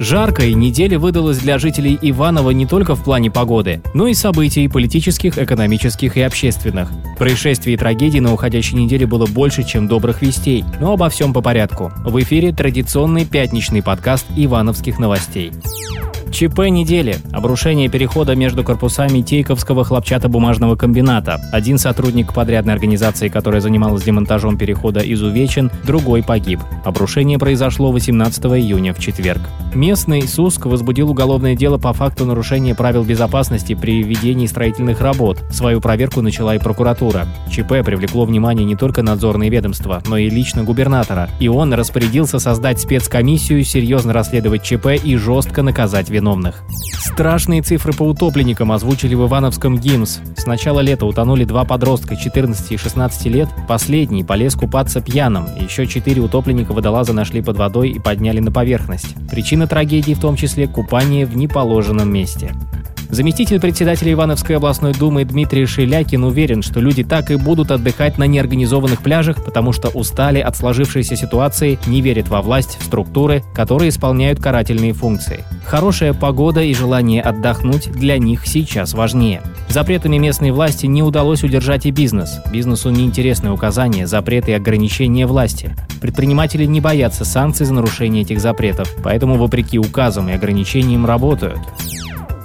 Жаркой неделя выдалась для жителей Иванова не только в плане погоды, но и событий политических, экономических и общественных. Происшествий и трагедий на уходящей неделе было больше, чем добрых вестей, но обо всем по порядку. В эфире традиционный пятничный подкаст «Ивановских новостей». ЧП недели. Обрушение перехода между корпусами Тейковского хлопчатобумажного комбината. Один сотрудник подрядной организации, которая занималась демонтажом перехода, изувечен, другой погиб. Обрушение произошло 18 июня в четверг. Местный СУСК возбудил уголовное дело по факту нарушения правил безопасности при ведении строительных работ. Свою проверку начала и прокуратура. ЧП привлекло внимание не только надзорные ведомства, но и лично губернатора. И он распорядился создать спецкомиссию, серьезно расследовать ЧП и жестко наказать виновных. Страшные цифры по утопленникам озвучили в Ивановском ГИМС. С начала лета утонули два подростка 14 и 16 лет. Последний полез купаться пьяным. Еще четыре утопленника водолаза нашли под водой и подняли на поверхность. Причина трагедии в том числе купание в неположенном месте. Заместитель председателя Ивановской областной думы Дмитрий Шелякин уверен, что люди так и будут отдыхать на неорганизованных пляжах, потому что устали от сложившейся ситуации, не верят во власть, в структуры, которые исполняют карательные функции. Хорошая погода и желание отдохнуть для них сейчас важнее. Запретами местной власти не удалось удержать и бизнес. Бизнесу неинтересны указания, запреты и ограничения власти. Предприниматели не боятся санкций за нарушение этих запретов, поэтому вопреки указам и ограничениям работают.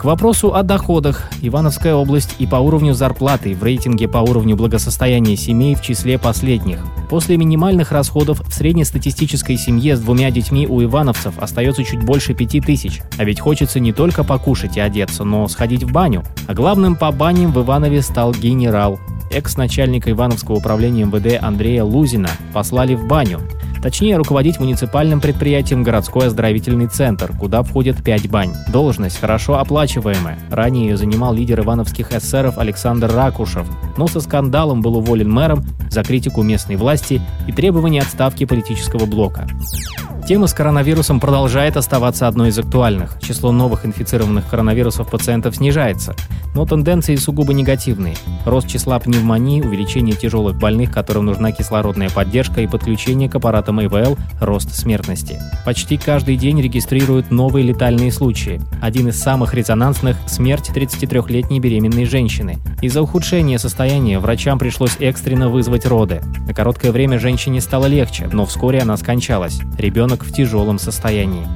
К вопросу о доходах. Ивановская область и по уровню зарплаты в рейтинге по уровню благосостояния семей в числе последних. После минимальных расходов в среднестатистической семье с двумя детьми у ивановцев остается чуть больше пяти тысяч. А ведь хочется не только покушать и одеться, но сходить в баню. А главным по баням в Иванове стал генерал. Экс-начальника Ивановского управления МВД Андрея Лузина послали в баню. Точнее, руководить муниципальным предприятием «Городской оздоровительный центр», куда входят пять бань. Должность хорошо оплачиваемая. Ранее ее занимал лидер ивановских эсеров Александр Ракушев, но со скандалом был уволен мэром за критику местной власти и требование отставки политического блока. Тема с коронавирусом продолжает оставаться одной из актуальных. Число новых инфицированных коронавирусов пациентов снижается, но тенденции сугубо негативные. Рост числа пневмонии, увеличение тяжелых больных, которым нужна кислородная поддержка и подключение к аппаратам ИВЛ, рост смертности. Почти каждый день регистрируют новые летальные случаи. Один из самых резонансных – смерть 33-летней беременной женщины. Из-за ухудшения состояния врачам пришлось экстренно вызвать роды. На короткое время женщине стало легче, но вскоре она скончалась. Ребенок в тяжелом состоянии.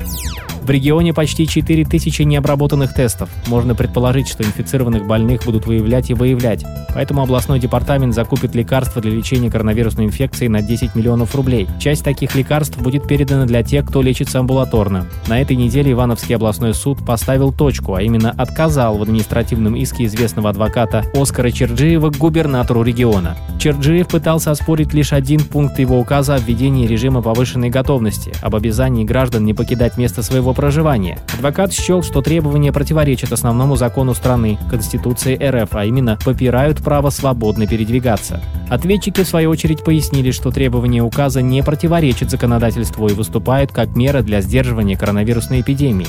В регионе почти 4000 необработанных тестов. Можно предположить, что инфицированных больных будут выявлять и выявлять. Поэтому областной департамент закупит лекарства для лечения коронавирусной инфекции на 10 миллионов рублей. Часть таких лекарств будет передана для тех, кто лечится амбулаторно. На этой неделе Ивановский областной суд поставил точку, а именно отказал в административном иске известного адвоката Оскара Черджиева к губернатору региона. Черджиев пытался оспорить лишь один пункт его указа о введении режима повышенной готовности, об обязании граждан не покидать место своего проживания. Адвокат счел, что требования противоречат основному закону страны, Конституции РФ, а именно попирают право свободно передвигаться. Ответчики, в свою очередь, пояснили, что требования указа не противоречат законодательству и выступают как мера для сдерживания коронавирусной эпидемии.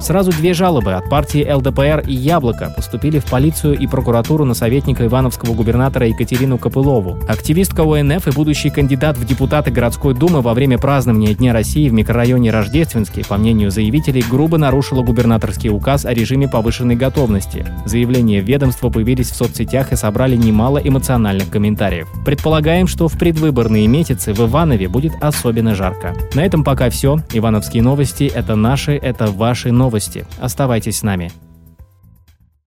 Сразу две жалобы от партии ЛДПР и «Яблоко» поступили в полицию и прокуратуру на советника ивановского губернатора Екатерину Копылову. Активистка ОНФ и будущий кандидат в депутаты городской думы во время празднования Дня России в микрорайоне Рождественский, по мнению заявителей, грубо нарушила губернаторский указ о режиме повышенной готовности. Заявления ведомства появились в соцсетях и собрали немало эмоциональных комментариев. Предполагаем, что в предвыборные месяцы в Иванове будет особенно жарко. На этом пока все. Ивановские новости – это наши, это ваши новости. Оставайтесь с нами.